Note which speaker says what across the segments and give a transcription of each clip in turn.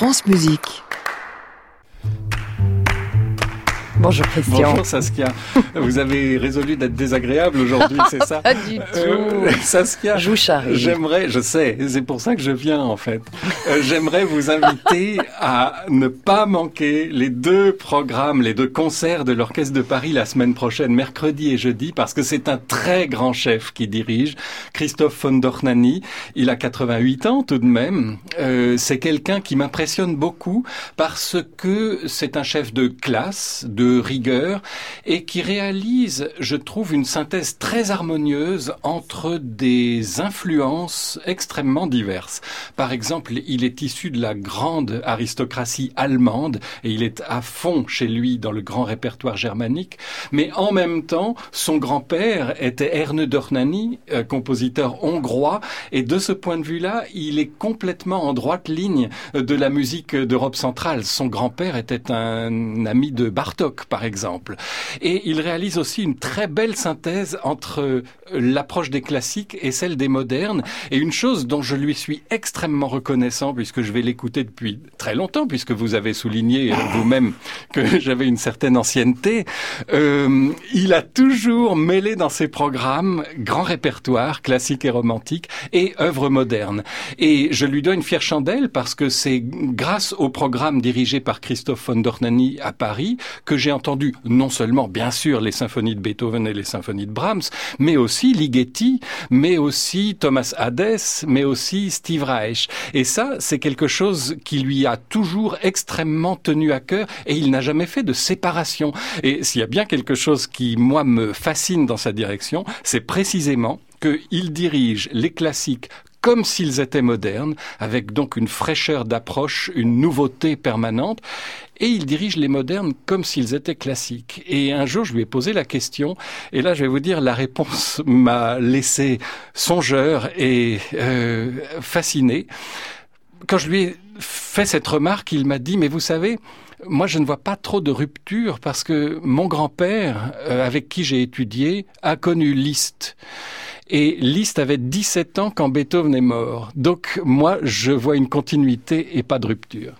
Speaker 1: France Musique. Bonjour Christian.
Speaker 2: Bonjour Saskia. Vous avez résolu d'être désagréable aujourd'hui, c'est ça
Speaker 1: Pas du
Speaker 2: Euh,
Speaker 1: tout.
Speaker 2: Saskia,
Speaker 1: vous charrie.
Speaker 2: j'aimerais, je sais, c'est pour ça que je viens en fait. Euh, j'aimerais vous inviter à ne pas manquer les deux programmes, les deux concerts de l'Orchestre de Paris la semaine prochaine, mercredi et jeudi, parce que c'est un très grand chef qui dirige, Christophe von Dornani. Il a 88 ans tout de même. Euh, c'est quelqu'un qui m'impressionne beaucoup parce que c'est un chef de classe, de rigueur, et qui réalise, je trouve, une synthèse très harmonieuse entre des influences extrêmement diverses. Par exemple, il est issu de la grande aristocratie allemande et il est à fond chez lui dans le grand répertoire germanique, mais en même temps, son grand-père était Erne Dornani, euh, compositeur hongrois, et de ce point de vue-là, il est complètement en droite ligne de la musique d'Europe centrale. Son grand-père était un ami de Bartok, par exemple. Et il réalise aussi une très belle synthèse entre euh, l'approche des classiques et celle des modernes. Et une chose dont je lui suis extrêmement reconnaissant, puisque je vais l'écouter depuis très longtemps, puisque vous avez souligné euh, vous-même que j'avais une certaine ancienneté, euh, il a toujours mêlé dans ses programmes grand répertoire, classique et romantique, et œuvres modernes. Et je lui dois une fière chandelle parce que c'est grâce au programme dirigé par Christophe von Dornani à Paris que j'ai entendu non seulement, bien sûr, les symphonies de Beethoven et les symphonies de Brahms, mais aussi Ligeti, mais aussi Thomas Hades, mais aussi Steve Reich. Et ça, c'est quelque chose qui lui a toujours extrêmement tenu à cœur et il n'a jamais fait de séparation. Et s'il y a bien quelque chose qui, moi, me fascine dans sa direction, c'est précisément qu'il dirige les classiques comme s'ils étaient modernes, avec donc une fraîcheur d'approche, une nouveauté permanente, et il dirige les modernes comme s'ils étaient classiques. Et un jour, je lui ai posé la question, et là, je vais vous dire, la réponse m'a laissé songeur et euh, fasciné. Quand je lui ai fait cette remarque, il m'a dit, mais vous savez, moi, je ne vois pas trop de rupture parce que mon grand-père, euh, avec qui j'ai étudié, a connu Liszt. Et Liszt avait 17 ans quand Beethoven est mort. Donc, moi, je vois une continuité et pas de rupture.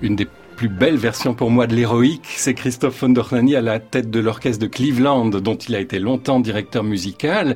Speaker 2: Une des plus belles versions pour moi de l'héroïque, c'est Christophe von Dornani à la tête de l'orchestre de Cleveland, dont il a été longtemps directeur musical.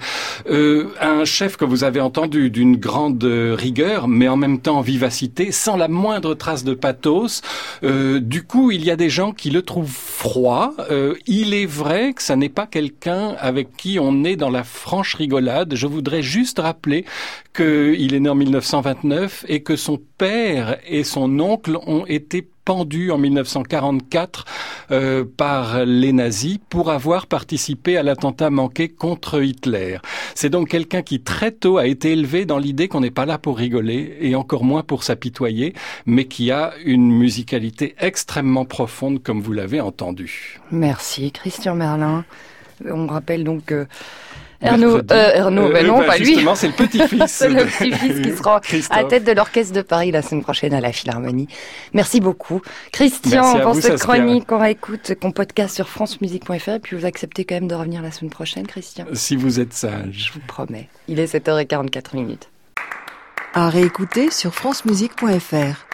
Speaker 2: Euh, un chef que vous avez entendu d'une grande rigueur, mais en même temps vivacité, sans la moindre trace de pathos. Euh, du coup, il y a des gens qui le trouvent froid. Euh, il est vrai que ça n'est pas quelqu'un avec qui on est dans la franche rigolade. Je voudrais juste rappeler qu'il est né en 1929 et que son père et son oncle ont été pendu en 1944 euh, par les nazis pour avoir participé à l'attentat manqué contre Hitler. C'est donc quelqu'un qui très tôt a été élevé dans l'idée qu'on n'est pas là pour rigoler et encore moins pour s'apitoyer, mais qui a une musicalité extrêmement profonde comme vous l'avez entendu.
Speaker 1: Merci Christian Merlin. On rappelle donc que Ernaud, euh, Ernaud, ben non,
Speaker 2: bah,
Speaker 1: pas lui.
Speaker 2: Justement, c'est le petit-fils.
Speaker 1: C'est le petit-fils qui sera à tête de l'Orchestre de Paris la semaine prochaine à la Philharmonie. Merci beaucoup. Christian,
Speaker 2: Merci à
Speaker 1: pour
Speaker 2: vous,
Speaker 1: cette
Speaker 2: Saskia.
Speaker 1: chronique qu'on réécoute, qu'on podcast sur francemusique.fr, et puis vous acceptez quand même de revenir la semaine prochaine, Christian.
Speaker 2: Si vous êtes sage.
Speaker 1: Je vous promets. Il est 7h44 minutes.
Speaker 3: À réécouter sur francemusique.fr.